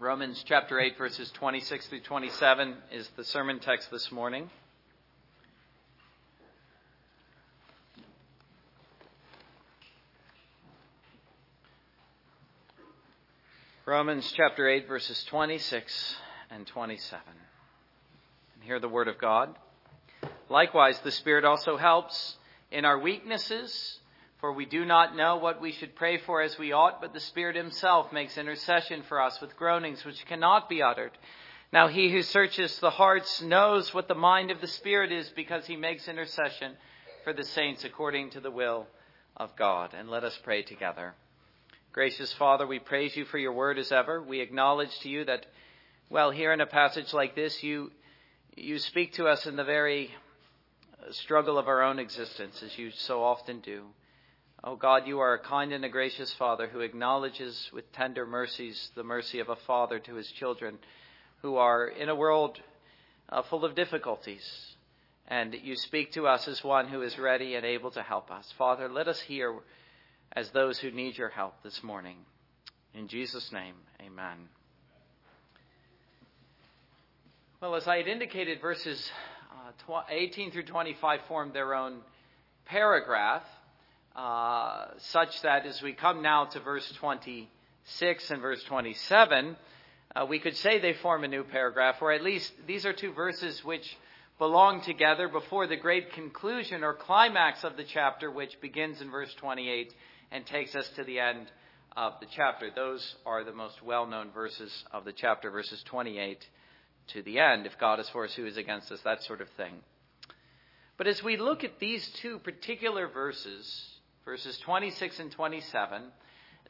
Romans chapter 8, verses 26 through 27 is the sermon text this morning. Romans chapter 8, verses 26 and 27. And hear the word of God. Likewise, the Spirit also helps in our weaknesses for we do not know what we should pray for as we ought, but the Spirit Himself makes intercession for us with groanings which cannot be uttered. Now He who searches the hearts knows what the mind of the Spirit is because He makes intercession for the saints according to the will of God. And let us pray together. Gracious Father, we praise you for your word as ever. We acknowledge to you that, well, here in a passage like this, you, you speak to us in the very struggle of our own existence, as you so often do. Oh God, you are a kind and a gracious Father who acknowledges with tender mercies the mercy of a father to his children who are in a world uh, full of difficulties. And you speak to us as one who is ready and able to help us. Father, let us hear as those who need your help this morning. In Jesus' name, amen. Well, as I had indicated, verses uh, 18 through 25 form their own paragraph. Uh, such that as we come now to verse 26 and verse 27, uh, we could say they form a new paragraph, or at least these are two verses which belong together before the great conclusion or climax of the chapter, which begins in verse 28 and takes us to the end of the chapter. Those are the most well known verses of the chapter, verses 28 to the end. If God is for us, who is against us? That sort of thing. But as we look at these two particular verses, verses 26 and 27,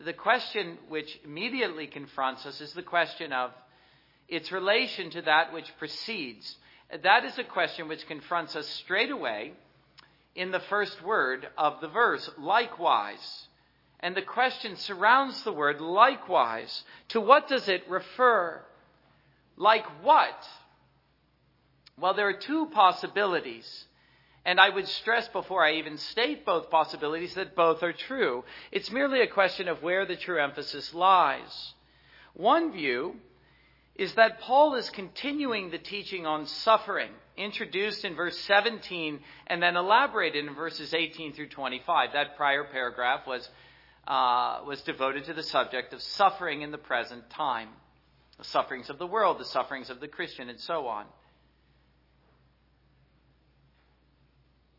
the question which immediately confronts us is the question of its relation to that which precedes. That is a question which confronts us straight away in the first word of the verse, likewise. And the question surrounds the word likewise. To what does it refer? Like what? Well, there are two possibilities. And I would stress before I even state both possibilities that both are true. It's merely a question of where the true emphasis lies. One view is that Paul is continuing the teaching on suffering, introduced in verse 17 and then elaborated in verses 18 through 25. That prior paragraph was, uh, was devoted to the subject of suffering in the present time, the sufferings of the world, the sufferings of the Christian, and so on.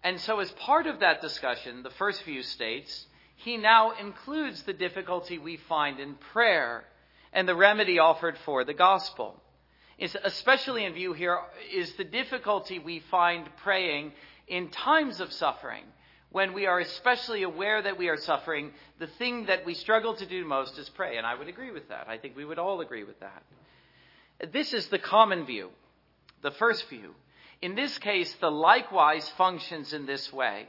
And so, as part of that discussion, the first few states, he now includes the difficulty we find in prayer and the remedy offered for the gospel. It's especially in view here is the difficulty we find praying in times of suffering. When we are especially aware that we are suffering, the thing that we struggle to do most is pray. And I would agree with that. I think we would all agree with that. This is the common view, the first view. In this case, the likewise functions in this way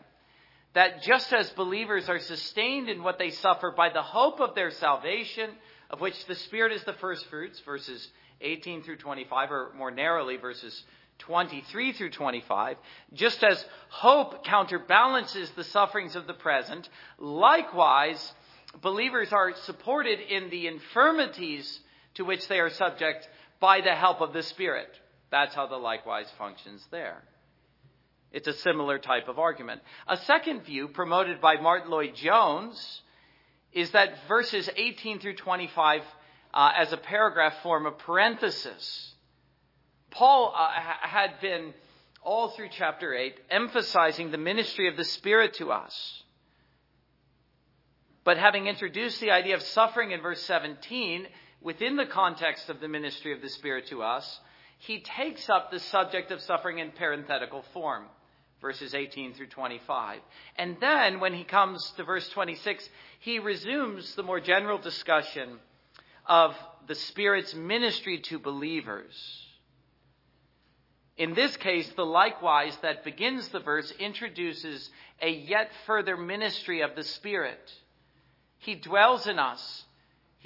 that just as believers are sustained in what they suffer by the hope of their salvation, of which the Spirit is the first fruits, verses 18 through 25, or more narrowly, verses 23 through 25, just as hope counterbalances the sufferings of the present, likewise, believers are supported in the infirmities to which they are subject by the help of the Spirit. That's how the likewise functions there. It's a similar type of argument. A second view, promoted by Martyn Lloyd-Jones, is that verses 18 through 25 uh, as a paragraph form a parenthesis. Paul uh, had been all through chapter 8 emphasizing the ministry of the Spirit to us. But having introduced the idea of suffering in verse 17 within the context of the ministry of the Spirit to us, he takes up the subject of suffering in parenthetical form, verses 18 through 25. And then, when he comes to verse 26, he resumes the more general discussion of the Spirit's ministry to believers. In this case, the likewise that begins the verse introduces a yet further ministry of the Spirit. He dwells in us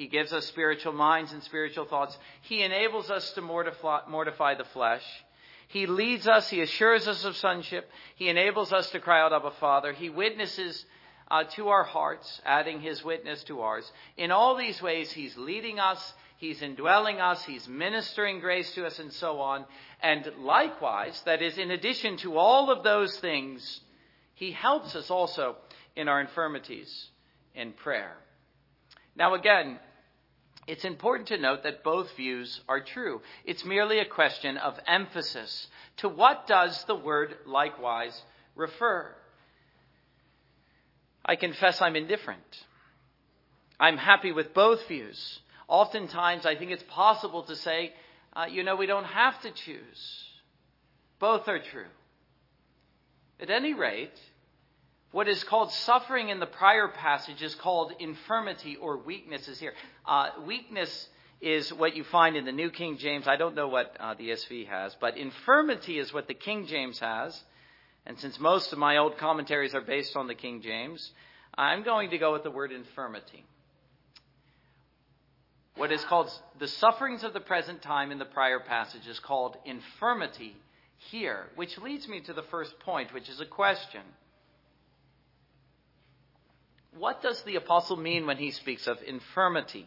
he gives us spiritual minds and spiritual thoughts. He enables us to mortify, mortify the flesh. He leads us. He assures us of sonship. He enables us to cry out, Abba, Father. He witnesses uh, to our hearts, adding his witness to ours. In all these ways, he's leading us. He's indwelling us, He's ministering grace to us, and so on. And likewise, that is, in addition to all of those things, He helps us also in our infirmities in prayer. Now, again, it's important to note that both views are true. It's merely a question of emphasis. To what does the word likewise refer? I confess I'm indifferent. I'm happy with both views. Oftentimes, I think it's possible to say, uh, you know, we don't have to choose. Both are true. At any rate, what is called suffering in the prior passage is called infirmity or weakness is here. Uh, weakness is what you find in the New King James. I don't know what uh, the ESV has, but infirmity is what the King James has. And since most of my old commentaries are based on the King James, I'm going to go with the word infirmity. What is called the sufferings of the present time in the prior passage is called infirmity here, which leads me to the first point, which is a question. What does the apostle mean when he speaks of infirmity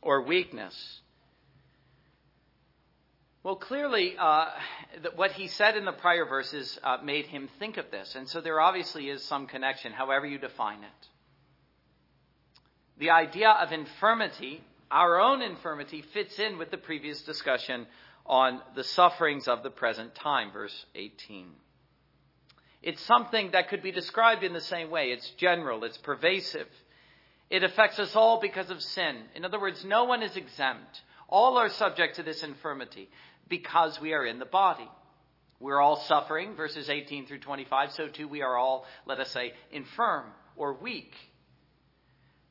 or weakness? Well, clearly, uh, what he said in the prior verses uh, made him think of this. And so there obviously is some connection, however you define it. The idea of infirmity, our own infirmity, fits in with the previous discussion on the sufferings of the present time, verse 18. It's something that could be described in the same way. It's general, it's pervasive. It affects us all because of sin. In other words, no one is exempt. All are subject to this infirmity because we are in the body. We're all suffering, verses 18 through 25, so too we are all, let us say, infirm or weak.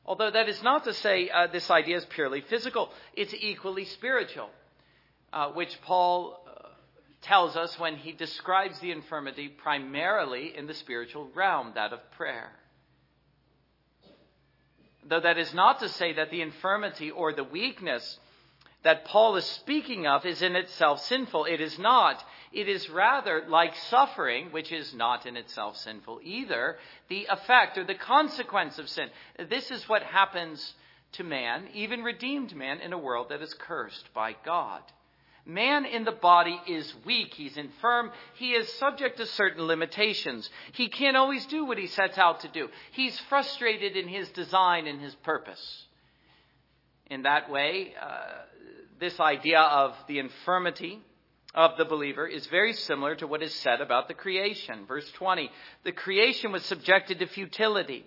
Although that is not to say uh, this idea is purely physical, it's equally spiritual, uh, which Paul tells us when he describes the infirmity primarily in the spiritual realm, that of prayer. Though that is not to say that the infirmity or the weakness that Paul is speaking of is in itself sinful. It is not. It is rather like suffering, which is not in itself sinful either, the effect or the consequence of sin. This is what happens to man, even redeemed man, in a world that is cursed by God. Man in the body is weak. He's infirm. He is subject to certain limitations. He can't always do what he sets out to do. He's frustrated in his design and his purpose. In that way, uh, this idea of the infirmity of the believer is very similar to what is said about the creation. Verse 20 The creation was subjected to futility,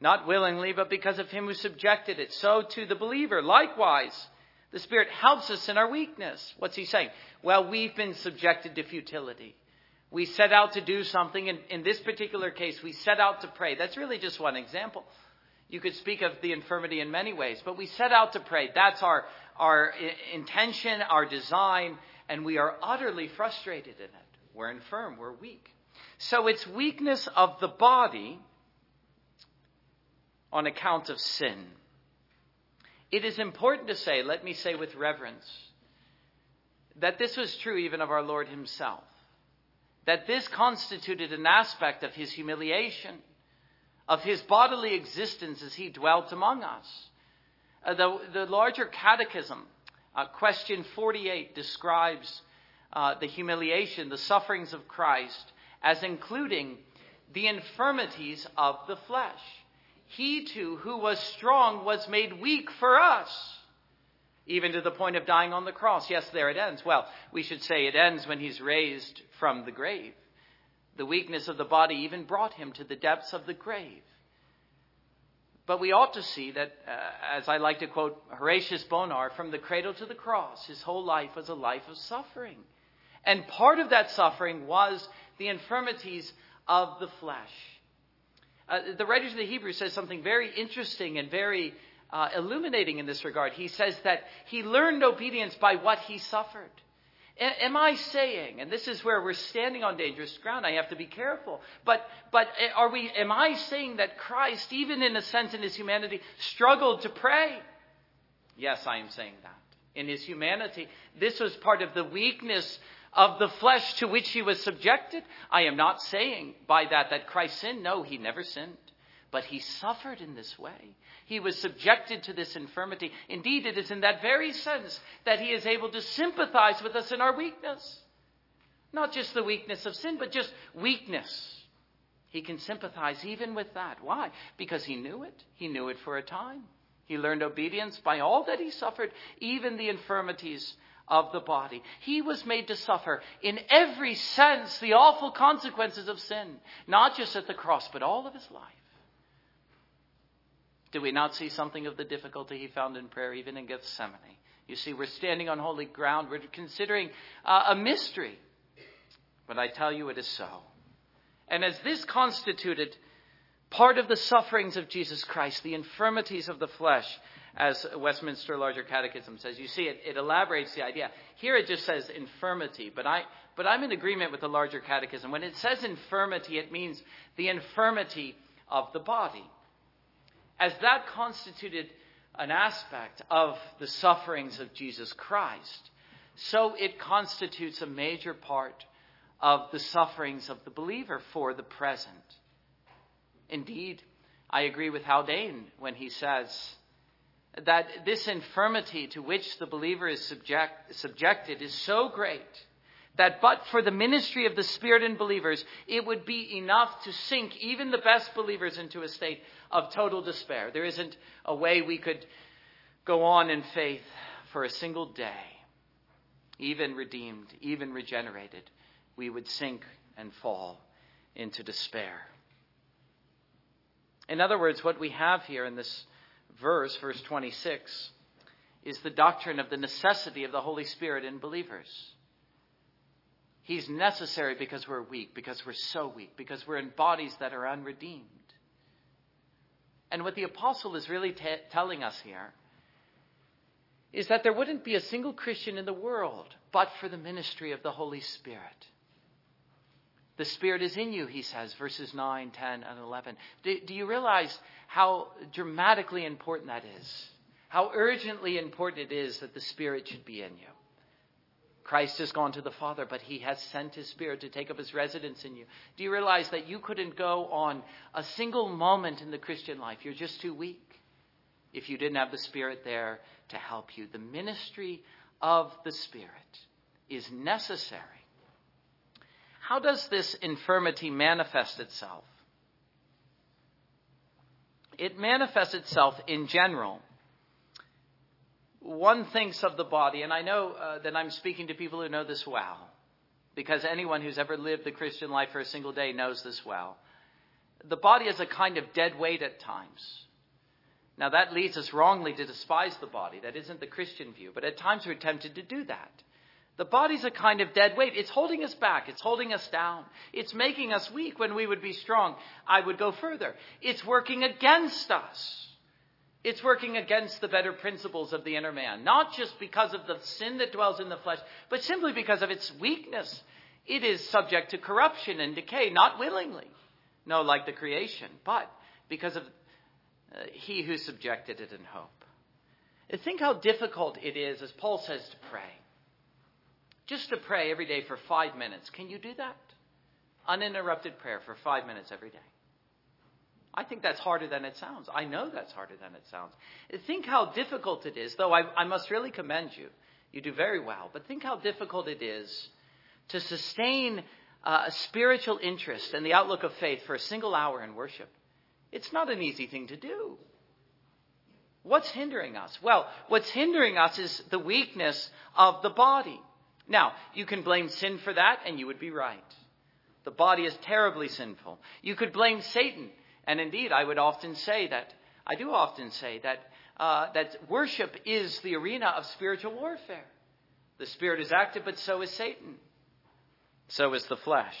not willingly, but because of him who subjected it. So to the believer, likewise the Spirit helps us in our weakness. What's he saying? Well, we've been subjected to futility. We set out to do something, and in this particular case, we set out to pray. That's really just one example. You could speak of the infirmity in many ways, but we set out to pray. That's our, our intention, our design, and we are utterly frustrated in it. We're infirm, we're weak. So it's weakness of the body on account of sin. It is important to say, let me say with reverence, that this was true even of our Lord Himself. That this constituted an aspect of His humiliation, of His bodily existence as He dwelt among us. Uh, the, the, larger catechism, uh, question 48, describes uh, the humiliation, the sufferings of Christ, as including the infirmities of the flesh. He too, who was strong, was made weak for us, even to the point of dying on the cross. Yes, there it ends. Well, we should say it ends when he's raised from the grave. The weakness of the body even brought him to the depths of the grave. But we ought to see that, uh, as I like to quote Horatius Bonar, from the cradle to the cross, his whole life was a life of suffering. And part of that suffering was the infirmities of the flesh. Uh, the writer of the Hebrews says something very interesting and very uh, illuminating in this regard. He says that he learned obedience by what he suffered. A- am I saying, and this is where we're standing on dangerous ground, I have to be careful, but, but uh, are we, am I saying that Christ, even in a sense in his humanity, struggled to pray? Yes, I am saying that. In his humanity, this was part of the weakness of the flesh to which he was subjected. I am not saying by that that Christ sinned. No, he never sinned. But he suffered in this way. He was subjected to this infirmity. Indeed, it is in that very sense that he is able to sympathize with us in our weakness. Not just the weakness of sin, but just weakness. He can sympathize even with that. Why? Because he knew it. He knew it for a time. He learned obedience by all that he suffered, even the infirmities of the body. He was made to suffer in every sense the awful consequences of sin, not just at the cross, but all of his life. Do we not see something of the difficulty he found in prayer, even in Gethsemane? You see, we're standing on holy ground. We're considering uh, a mystery. But I tell you, it is so. And as this constituted part of the sufferings of Jesus Christ, the infirmities of the flesh, as Westminster Larger Catechism says, you see, it, it elaborates the idea. Here it just says infirmity, but, I, but I'm in agreement with the Larger Catechism. When it says infirmity, it means the infirmity of the body as that constituted an aspect of the sufferings of Jesus Christ, so it constitutes a major part of the sufferings of the believer for the present. Indeed, I agree with Haldane when he says that this infirmity to which the believer is subject, subjected is so great that but for the ministry of the Spirit in believers, it would be enough to sink even the best believers into a state of total despair. There isn't a way we could go on in faith for a single day, even redeemed, even regenerated. We would sink and fall into despair. In other words, what we have here in this verse, verse 26, is the doctrine of the necessity of the Holy Spirit in believers. He's necessary because we're weak, because we're so weak, because we're in bodies that are unredeemed. And what the apostle is really t- telling us here is that there wouldn't be a single Christian in the world but for the ministry of the Holy Spirit. The Spirit is in you, he says, verses 9, 10, and 11. Do, do you realize how dramatically important that is? How urgently important it is that the Spirit should be in you? Christ has gone to the Father, but he has sent his Spirit to take up his residence in you. Do you realize that you couldn't go on a single moment in the Christian life? You're just too weak if you didn't have the Spirit there to help you. The ministry of the Spirit is necessary. How does this infirmity manifest itself? It manifests itself in general one thinks of the body, and I know uh, that I'm speaking to people who know this well, because anyone who's ever lived the Christian life for a single day knows this well. The body is a kind of dead weight at times. Now, that leads us wrongly to despise the body. That isn't the Christian view, but at times we're tempted to do that. The body's a kind of dead weight. It's holding us back. It's holding us down. It's making us weak when we would be strong. I would go further. It's working against us. It's working against the better principles of the inner man, not just because of the sin that dwells in the flesh, but simply because of its weakness. It is subject to corruption and decay, not willingly, no, like the creation, but because of uh, he who subjected it in hope. And think how difficult it is, as Paul says, to pray. Just to pray every day for five minutes. Can you do that? Uninterrupted prayer for five minutes every day. I think that's harder than it sounds. I know that's harder than it sounds. Think how difficult it is, though I, I must really commend you. You do very well. But think how difficult it is to sustain uh, a spiritual interest and the outlook of faith for a single hour in worship. It's not an easy thing to do. What's hindering us? Well, what's hindering us is the weakness of the body. Now, you can blame sin for that, and you would be right. The body is terribly sinful. You could blame Satan and indeed, I would often say that, I do often say that, uh, that worship is the arena of spiritual warfare. The spirit is active, but so is Satan. So is the flesh.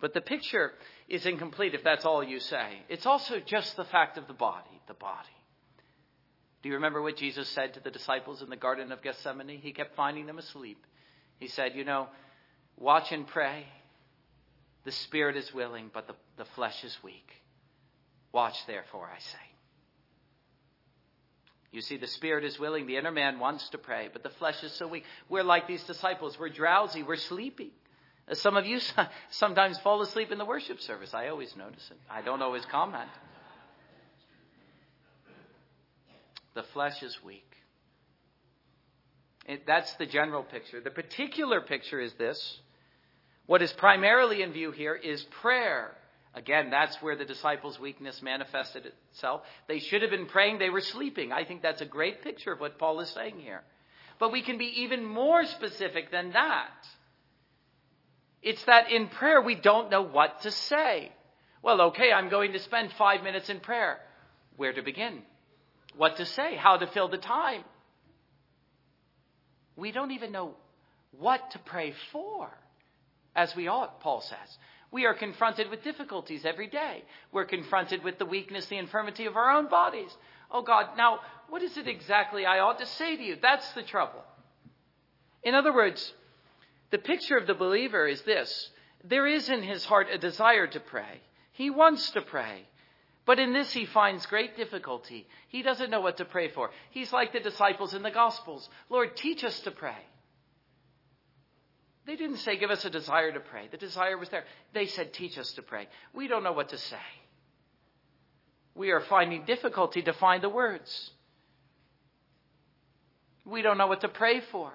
But the picture is incomplete if that's all you say. It's also just the fact of the body, the body. Do you remember what Jesus said to the disciples in the Garden of Gethsemane? He kept finding them asleep. He said, You know, watch and pray. The spirit is willing, but the, the flesh is weak. Watch, therefore, I say. You see, the spirit is willing. The inner man wants to pray, but the flesh is so weak. We're like these disciples. We're drowsy. We're sleepy. Some of you sometimes fall asleep in the worship service. I always notice it. I don't always comment. The flesh is weak. It, that's the general picture. The particular picture is this. What is primarily in view here is prayer. Again, that's where the disciples' weakness manifested itself. They should have been praying, they were sleeping. I think that's a great picture of what Paul is saying here. But we can be even more specific than that. It's that in prayer we don't know what to say. Well, okay, I'm going to spend five minutes in prayer. Where to begin? What to say? How to fill the time? We don't even know what to pray for, as we ought, Paul says. We are confronted with difficulties every day. We're confronted with the weakness, the infirmity of our own bodies. Oh God, now, what is it exactly I ought to say to you? That's the trouble. In other words, the picture of the believer is this there is in his heart a desire to pray. He wants to pray. But in this, he finds great difficulty. He doesn't know what to pray for. He's like the disciples in the Gospels Lord, teach us to pray. They didn't say, give us a desire to pray. The desire was there. They said, teach us to pray. We don't know what to say. We are finding difficulty to find the words. We don't know what to pray for.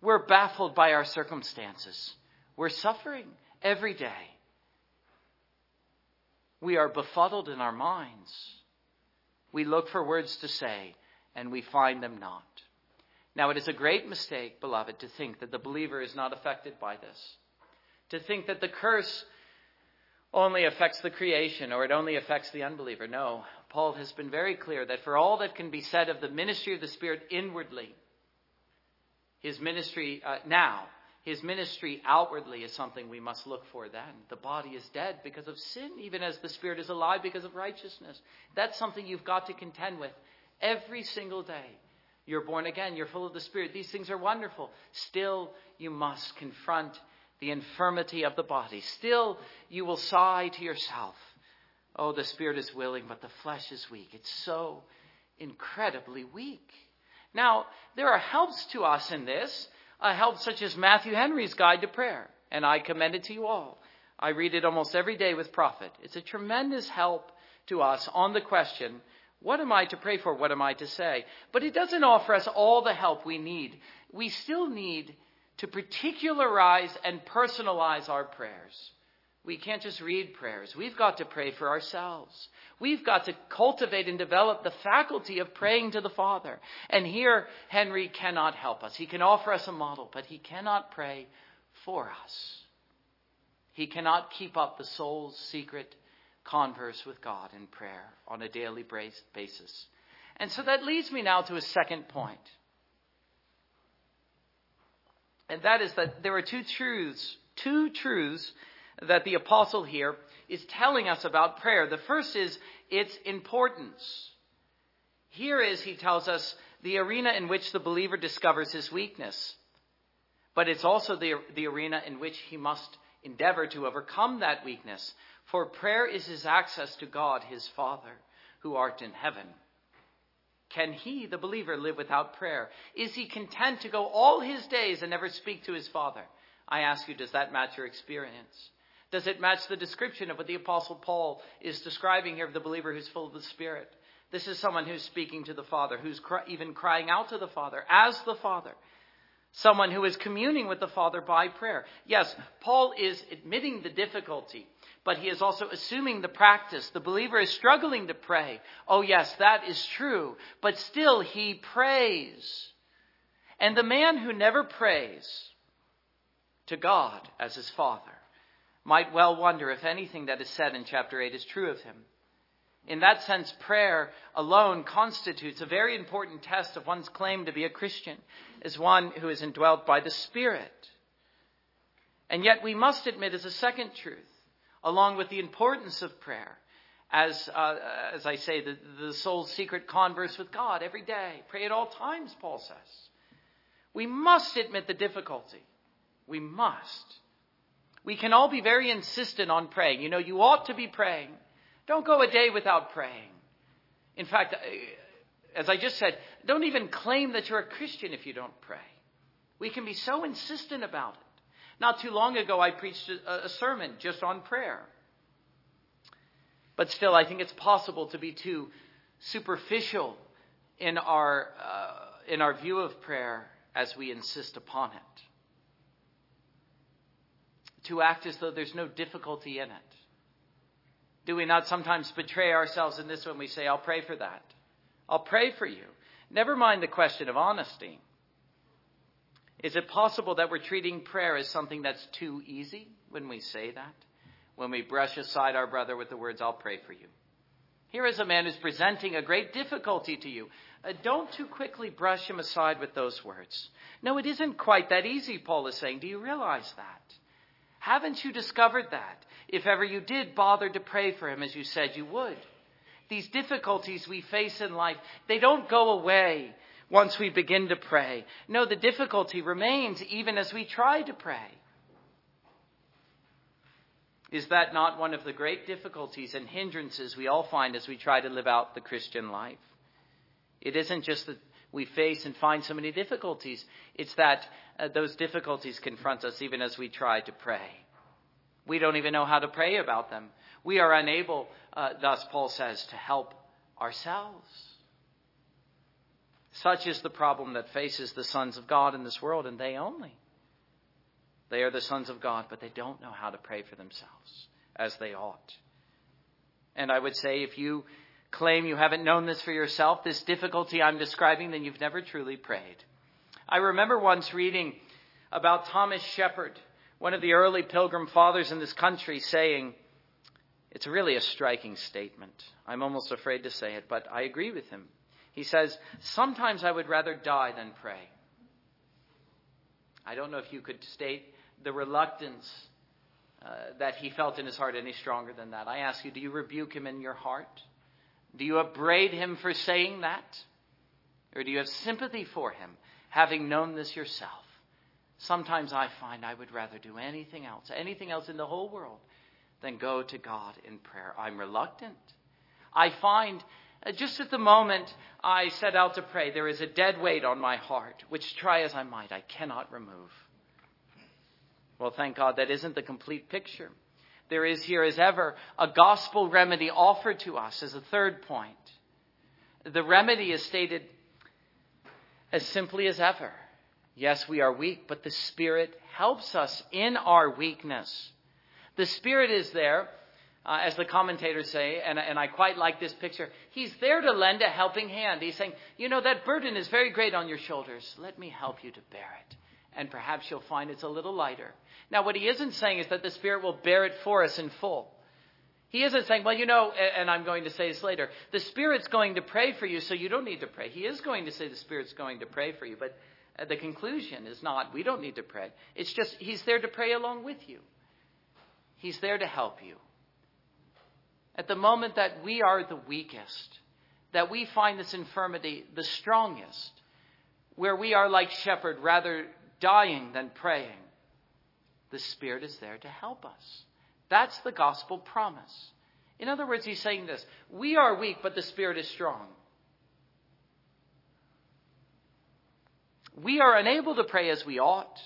We're baffled by our circumstances. We're suffering every day. We are befuddled in our minds. We look for words to say, and we find them not. Now, it is a great mistake, beloved, to think that the believer is not affected by this. To think that the curse only affects the creation or it only affects the unbeliever. No, Paul has been very clear that for all that can be said of the ministry of the Spirit inwardly, his ministry uh, now, his ministry outwardly is something we must look for then. The body is dead because of sin, even as the Spirit is alive because of righteousness. That's something you've got to contend with every single day. You're born again, you're full of the Spirit. These things are wonderful. Still, you must confront the infirmity of the body. Still, you will sigh to yourself, Oh, the Spirit is willing, but the flesh is weak. It's so incredibly weak. Now, there are helps to us in this, a help such as Matthew Henry's Guide to Prayer, and I commend it to you all. I read it almost every day with profit. It's a tremendous help to us on the question, what am I to pray for? What am I to say? But it doesn't offer us all the help we need. We still need to particularize and personalize our prayers. We can't just read prayers. We've got to pray for ourselves. We've got to cultivate and develop the faculty of praying to the Father. And here, Henry cannot help us. He can offer us a model, but he cannot pray for us. He cannot keep up the soul's secret converse with God in prayer on a daily basis. And so that leads me now to a second point. And that is that there are two truths, two truths that the apostle here is telling us about prayer. The first is its importance. Here is, he tells us, the arena in which the believer discovers his weakness. But it's also the, the arena in which he must endeavor to overcome that weakness. For prayer is his access to God, his Father, who art in heaven. Can he, the believer, live without prayer? Is he content to go all his days and never speak to his Father? I ask you, does that match your experience? Does it match the description of what the Apostle Paul is describing here of the believer who's full of the Spirit? This is someone who's speaking to the Father, who's even crying out to the Father as the Father. Someone who is communing with the Father by prayer. Yes, Paul is admitting the difficulty, but he is also assuming the practice. The believer is struggling to pray. Oh, yes, that is true, but still he prays. And the man who never prays to God as his Father might well wonder if anything that is said in chapter 8 is true of him. In that sense, prayer alone constitutes a very important test of one's claim to be a Christian, as one who is indwelt by the Spirit. And yet, we must admit as a second truth, along with the importance of prayer, as, uh, as I say, the, the soul's secret converse with God every day. Pray at all times, Paul says. We must admit the difficulty. We must. We can all be very insistent on praying. You know, you ought to be praying. Don't go a day without praying. In fact, uh, as I just said, don't even claim that you're a Christian if you don't pray. We can be so insistent about it. Not too long ago, I preached a, sermon just on prayer. But still, I think it's possible to be too superficial in our, uh, in our view of prayer as we insist upon it. To act as though there's no difficulty in it. Do we not sometimes betray ourselves in this when we say, I'll pray for that? I'll pray for you. Never mind the question of honesty. Is it possible that we're treating prayer as something that's too easy when we say that? When we brush aside our brother with the words, I'll pray for you. Here is a man who's presenting a great difficulty to you. Uh, don't too quickly brush him aside with those words. No, it isn't quite that easy, Paul is saying. Do you realize that? Haven't you discovered that? If ever you did bother to pray for him as you said you would. These difficulties we face in life, they don't go away once we begin to pray. No, the difficulty remains even as we try to pray. Is that not one of the great difficulties and hindrances we all find as we try to live out the Christian life? It isn't just that we face and find so many difficulties, it's that uh, those difficulties confront us even as we try to pray. We don't even know how to pray about them. We are unable, uh, thus Paul says, to help ourselves. Such is the problem that faces the sons of God in this world, and they only. They are the sons of God, but they don't know how to pray for themselves as they ought. And I would say if you claim you haven't known this for yourself, this difficulty I'm describing, then you've never truly prayed. I remember once reading about Thomas Shepard, one of the early pilgrim fathers in this country, saying, it's really a striking statement. I'm almost afraid to say it, but I agree with him. He says, Sometimes I would rather die than pray. I don't know if you could state the reluctance uh, that he felt in his heart any stronger than that. I ask you, do you rebuke him in your heart? Do you upbraid him for saying that? Or do you have sympathy for him, having known this yourself? Sometimes I find I would rather do anything else, anything else in the whole world, than go to God in prayer. I'm reluctant. I find uh, just at the moment I set out to pray, there is a dead weight on my heart, which try as I might, I cannot remove. Well, thank God that isn't the complete picture. There is here, as ever, a gospel remedy offered to us as a third point. The remedy is stated as simply as ever. Yes, we are weak, but the Spirit helps us in our weakness. The Spirit is there uh, as the commentators say, and, and I quite like this picture, he's there to lend a helping hand. He's saying, you know, that burden is very great on your shoulders. Let me help you to bear it. And perhaps you'll find it's a little lighter. Now, what he isn't saying is that the Spirit will bear it for us in full. He isn't saying, well, you know, and I'm going to say this later, the Spirit's going to pray for you, so you don't need to pray. He is going to say the Spirit's going to pray for you, but uh, the conclusion is not, we don't need to pray. It's just, He's there to pray along with you. He's there to help you at the moment that we are the weakest, that we find this infirmity the strongest, where we are like Shepard, rather dying than praying, the Spirit is there to help us. That's the gospel promise. In other words, he's saying this We are weak, but the Spirit is strong. We are unable to pray as we ought,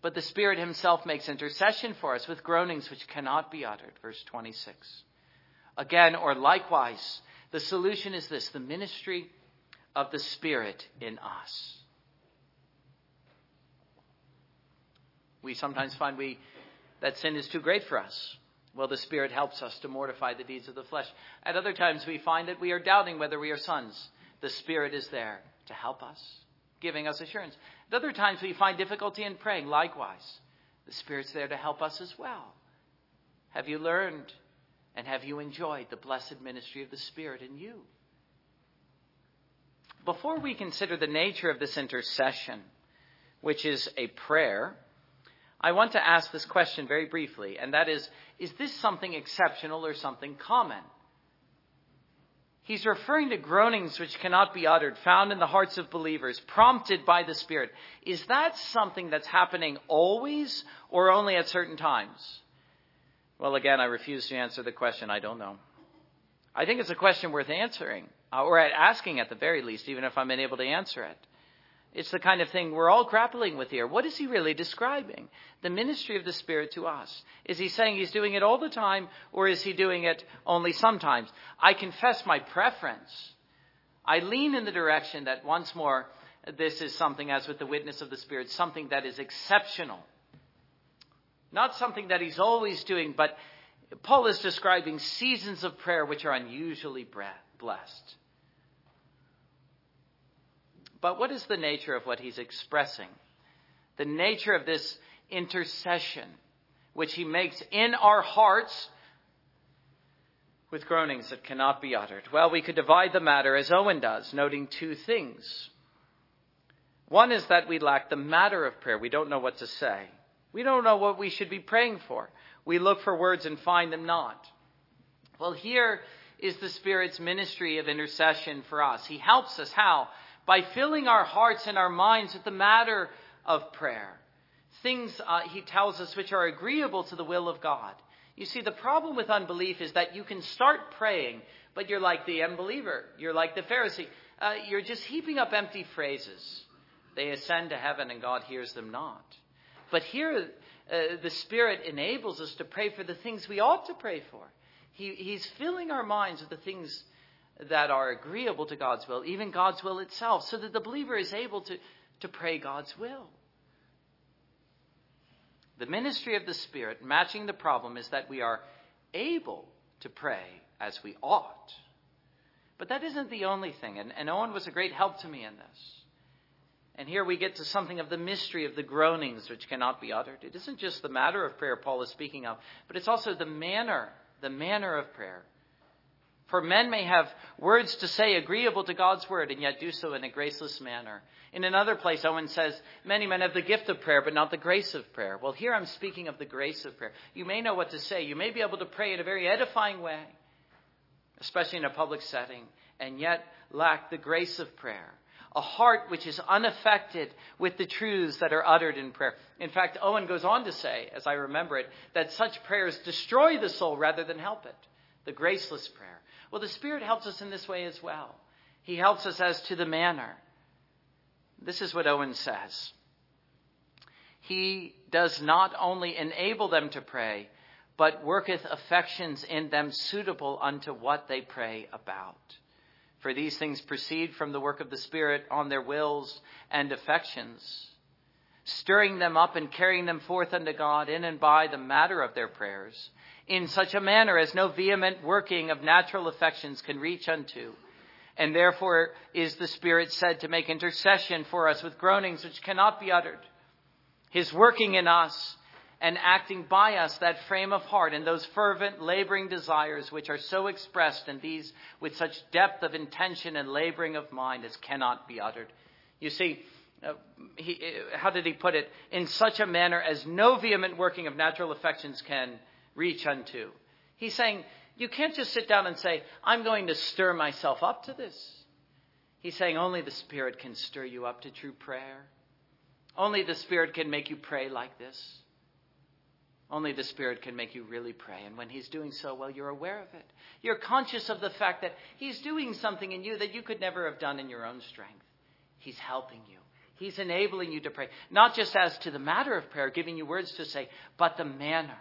but the Spirit Himself makes intercession for us with groanings which cannot be uttered. Verse 26. Again, or likewise, the solution is this the ministry of the Spirit in us. We sometimes find we, that sin is too great for us. Well, the Spirit helps us to mortify the deeds of the flesh. At other times, we find that we are doubting whether we are sons. The Spirit is there to help us, giving us assurance. At other times, we find difficulty in praying. Likewise, the Spirit's there to help us as well. Have you learned and have you enjoyed the blessed ministry of the Spirit in you? Before we consider the nature of this intercession, which is a prayer, I want to ask this question very briefly, and that is Is this something exceptional or something common? He's referring to groanings which cannot be uttered, found in the hearts of believers, prompted by the Spirit. Is that something that's happening always or only at certain times? Well, again, I refuse to answer the question. I don't know. I think it's a question worth answering, uh, or asking at the very least, even if I'm unable to answer it. It's the kind of thing we're all grappling with here. What is he really describing? The ministry of the Spirit to us. Is he saying he's doing it all the time, or is he doing it only sometimes? I confess my preference. I lean in the direction that once more, this is something, as with the witness of the Spirit, something that is exceptional. Not something that he's always doing, but Paul is describing seasons of prayer which are unusually blessed. But what is the nature of what he's expressing? The nature of this intercession, which he makes in our hearts with groanings that cannot be uttered. Well, we could divide the matter as Owen does, noting two things. One is that we lack the matter of prayer. We don't know what to say. We don't know what we should be praying for. We look for words and find them not. Well, here is the Spirit's ministry of intercession for us. He helps us how? By filling our hearts and our minds with the matter of prayer. Things, uh, he tells us, which are agreeable to the will of God. You see, the problem with unbelief is that you can start praying, but you're like the unbeliever. You're like the Pharisee. Uh, you're just heaping up empty phrases. They ascend to heaven and God hears them not. But here, uh, the Spirit enables us to pray for the things we ought to pray for. He, he's filling our minds with the things that are agreeable to God's will, even God's will itself, so that the believer is able to, to pray God's will. The ministry of the Spirit, matching the problem, is that we are able to pray as we ought. But that isn't the only thing, and, and Owen was a great help to me in this. And here we get to something of the mystery of the groanings which cannot be uttered. It isn't just the matter of prayer Paul is speaking of, but it's also the manner, the manner of prayer. For men may have words to say agreeable to God's word and yet do so in a graceless manner. In another place, Owen says, Many men have the gift of prayer, but not the grace of prayer. Well, here I'm speaking of the grace of prayer. You may know what to say. You may be able to pray in a very edifying way, especially in a public setting, and yet lack the grace of prayer. A heart which is unaffected with the truths that are uttered in prayer. In fact, Owen goes on to say, as I remember it, that such prayers destroy the soul rather than help it. The graceless prayer. Well, the Spirit helps us in this way as well. He helps us as to the manner. This is what Owen says. He does not only enable them to pray, but worketh affections in them suitable unto what they pray about. For these things proceed from the work of the Spirit on their wills and affections, stirring them up and carrying them forth unto God in and by the matter of their prayers in such a manner as no vehement working of natural affections can reach unto. And therefore is the Spirit said to make intercession for us with groanings which cannot be uttered. His working in us and acting by us that frame of heart and those fervent laboring desires which are so expressed in these with such depth of intention and laboring of mind as cannot be uttered. You see, uh, he, uh, how did he put it? In such a manner as no vehement working of natural affections can reach unto. He's saying, you can't just sit down and say, I'm going to stir myself up to this. He's saying only the Spirit can stir you up to true prayer. Only the Spirit can make you pray like this. Only the Spirit can make you really pray. And when He's doing so, well, you're aware of it. You're conscious of the fact that He's doing something in you that you could never have done in your own strength. He's helping you. He's enabling you to pray. Not just as to the matter of prayer, giving you words to say, but the manner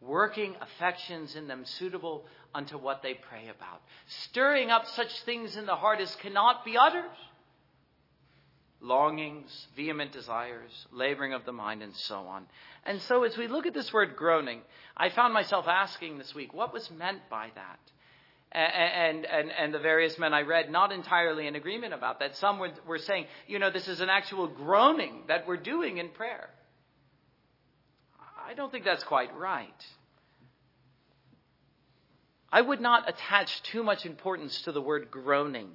working affections in them suitable unto what they pray about, stirring up such things in the heart as cannot be uttered. Longings, vehement desires, laboring of the mind, and so on. And so, as we look at this word groaning, I found myself asking this week, what was meant by that? And, and, and the various men I read, not entirely in agreement about that. Some were, were saying, you know, this is an actual groaning that we're doing in prayer. I don't think that's quite right. I would not attach too much importance to the word groaning.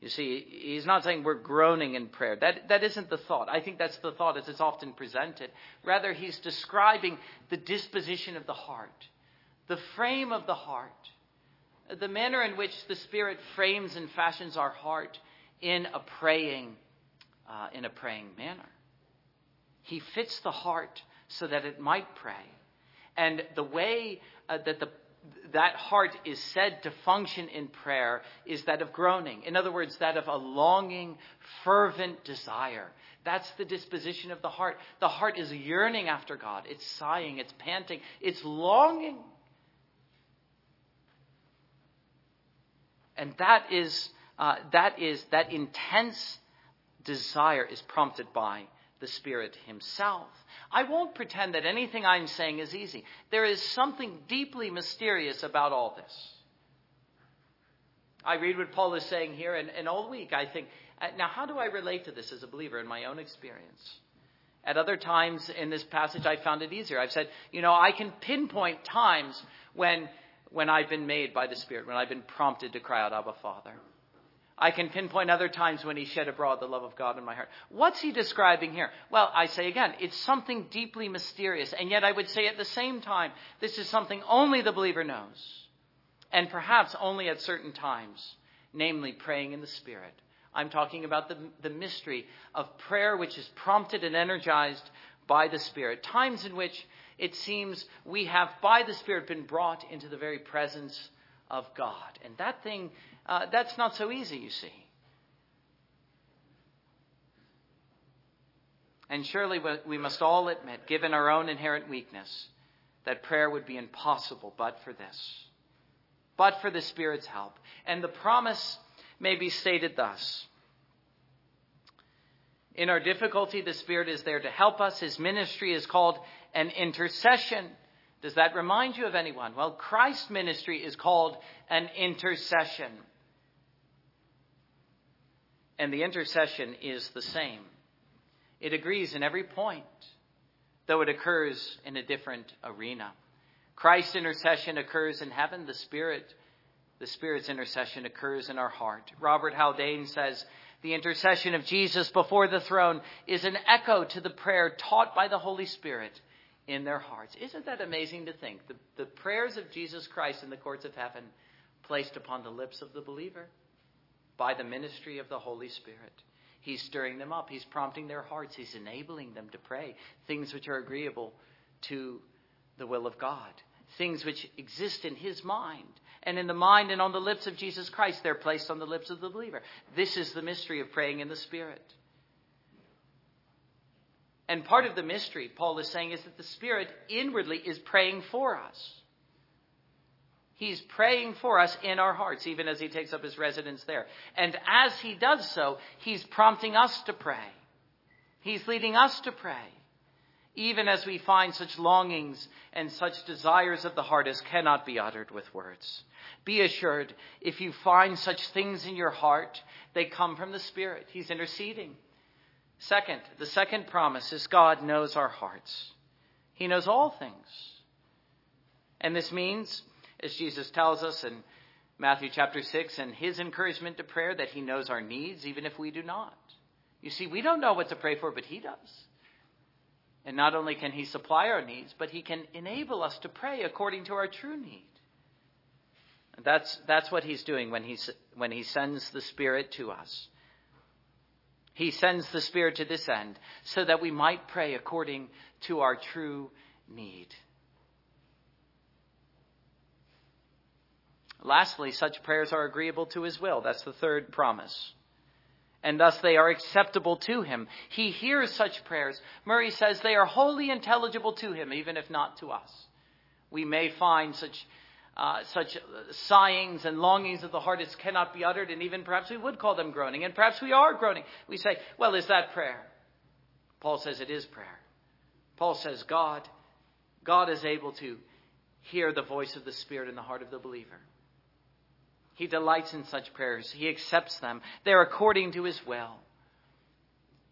You see, he's not saying we're groaning in prayer. That, that isn't the thought. I think that's the thought as it's often presented. Rather, he's describing the disposition of the heart, the frame of the heart, the manner in which the Spirit frames and fashions our heart in a praying, uh, in a praying manner. He fits the heart so that it might pray. And the way uh, that the that heart is said to function in prayer is that of groaning. In other words, that of a longing, fervent desire. That's the disposition of the heart. The heart is yearning after God. It's sighing, it's panting, it's longing. And that is, uh, that is, that intense desire is prompted by the Spirit Himself. I won't pretend that anything I'm saying is easy. There is something deeply mysterious about all this. I read what Paul is saying here, and, and all week I think, uh, now how do I relate to this as a believer in my own experience? At other times in this passage, I found it easier. I've said, you know, I can pinpoint times when, when I've been made by the Spirit, when I've been prompted to cry out, Abba, Father. I can pinpoint other times when he shed abroad the love of God in my heart. What's he describing here? Well, I say again, it's something deeply mysterious, and yet I would say at the same time, this is something only the believer knows, and perhaps only at certain times, namely praying in the Spirit. I'm talking about the, the mystery of prayer which is prompted and energized by the Spirit. Times in which it seems we have, by the Spirit, been brought into the very presence of God. And that thing uh, that's not so easy, you see. And surely we must all admit, given our own inherent weakness, that prayer would be impossible but for this, but for the Spirit's help. And the promise may be stated thus In our difficulty, the Spirit is there to help us. His ministry is called an intercession. Does that remind you of anyone? Well, Christ's ministry is called an intercession and the intercession is the same. It agrees in every point, though it occurs in a different arena. Christ's intercession occurs in heaven, the Spirit, the Spirit's intercession occurs in our heart. Robert Haldane says, the intercession of Jesus before the throne is an echo to the prayer taught by the Holy Spirit in their hearts. Isn't that amazing to think? The, the prayers of Jesus Christ in the courts of heaven placed upon the lips of the believer by the ministry of the Holy Spirit. He's stirring them up. He's prompting their hearts. He's enabling them to pray things which are agreeable to the will of God, things which exist in His mind. And in the mind and on the lips of Jesus Christ, they're placed on the lips of the believer. This is the mystery of praying in the Spirit. And part of the mystery, Paul is saying, is that the Spirit inwardly is praying for us. He's praying for us in our hearts, even as he takes up his residence there. And as he does so, he's prompting us to pray. He's leading us to pray, even as we find such longings and such desires of the heart as cannot be uttered with words. Be assured, if you find such things in your heart, they come from the Spirit. He's interceding. Second, the second promise is God knows our hearts. He knows all things. And this means as Jesus tells us in Matthew chapter 6, and his encouragement to prayer that he knows our needs, even if we do not. You see, we don't know what to pray for, but he does. And not only can he supply our needs, but he can enable us to pray according to our true need. That's, that's what he's doing when he, when he sends the Spirit to us. He sends the Spirit to this end so that we might pray according to our true need. Lastly, such prayers are agreeable to his will. That's the third promise. And thus they are acceptable to him. He hears such prayers. Murray says they are wholly intelligible to him, even if not to us. We may find such, uh, such sighings and longings of the heart as cannot be uttered, and even perhaps we would call them groaning, and perhaps we are groaning. We say, well, is that prayer? Paul says it is prayer. Paul says God, God is able to hear the voice of the Spirit in the heart of the believer. He delights in such prayers. He accepts them. They're according to his will.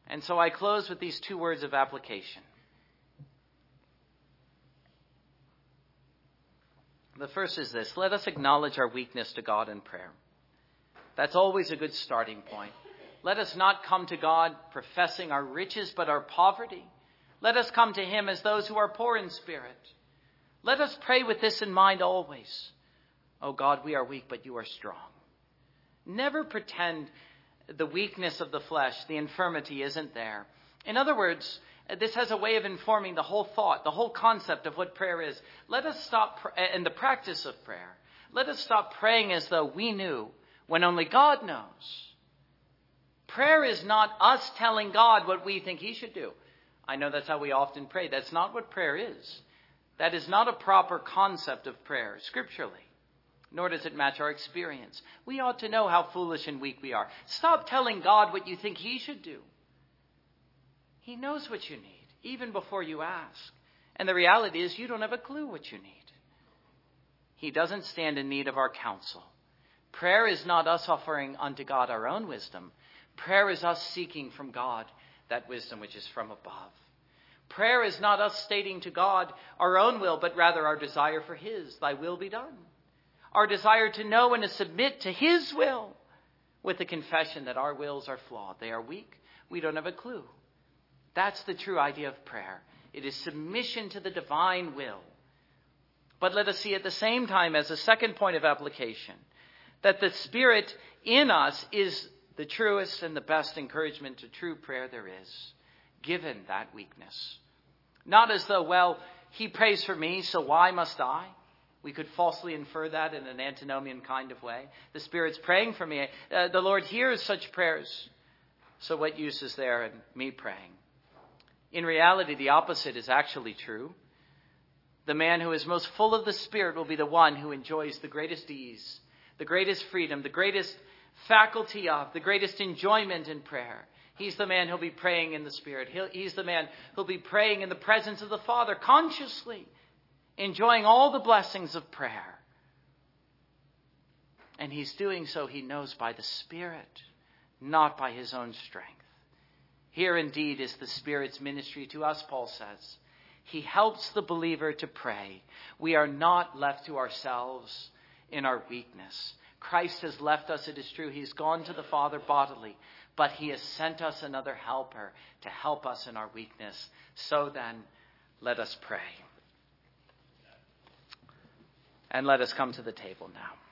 And so I close with these two words of application. The first is this let us acknowledge our weakness to God in prayer. That's always a good starting point. Let us not come to God professing our riches but our poverty. Let us come to Him as those who are poor in spirit. Let us pray with this in mind always. Oh God, we are weak, but you are strong. Never pretend the weakness of the flesh, the infirmity isn't there. In other words, this has a way of informing the whole thought, the whole concept of what prayer is. Let us stop, and the practice of prayer. Let us stop praying as though we knew when only God knows. Prayer is not us telling God what we think He should do. I know that's how we often pray. That's not what prayer is. That is not a proper concept of prayer, scripturally, nor does it match our experience. We ought to know how foolish and weak we are. Stop telling God what you think He should do. He knows what you need, even before you ask. And the reality is, you don't have a clue what you need. He doesn't stand in need of our counsel. Prayer is not us offering unto God our own wisdom. Prayer is us seeking from God that wisdom which is from above. Prayer is not us stating to God our own will, but rather our desire for His. Thy will be done. Our desire to know and to submit to His will with the confession that our wills are flawed. They are weak. We don't have a clue. That's the true idea of prayer. It is submission to the divine will. But let us see at the same time, as a second point of application, that the Spirit in us is the truest and the best encouragement to true prayer there is, given that weakness. Not as though, well, he prays for me, so why must I? We could falsely infer that in an antinomian kind of way. The Spirit's praying for me. Uh, the Lord hears such prayers. So what use is there in me praying? In reality, the opposite is actually true. The man who is most full of the Spirit will be the one who enjoys the greatest ease, the greatest freedom, the greatest faculty of, the greatest enjoyment in prayer. He's the man who'll be praying in the Spirit. He'll, he's the man who'll be praying in the presence of the Father consciously, enjoying all the blessings of prayer. And he's doing so, he knows, by the Spirit, not by his own strength. Here indeed is the Spirit's ministry to us, Paul says. He helps the believer to pray. We are not left to ourselves in our weakness. Christ has left us, it is true. He's gone to the Father bodily, but He has sent us another helper to help us in our weakness. So then, let us pray. And let us come to the table now.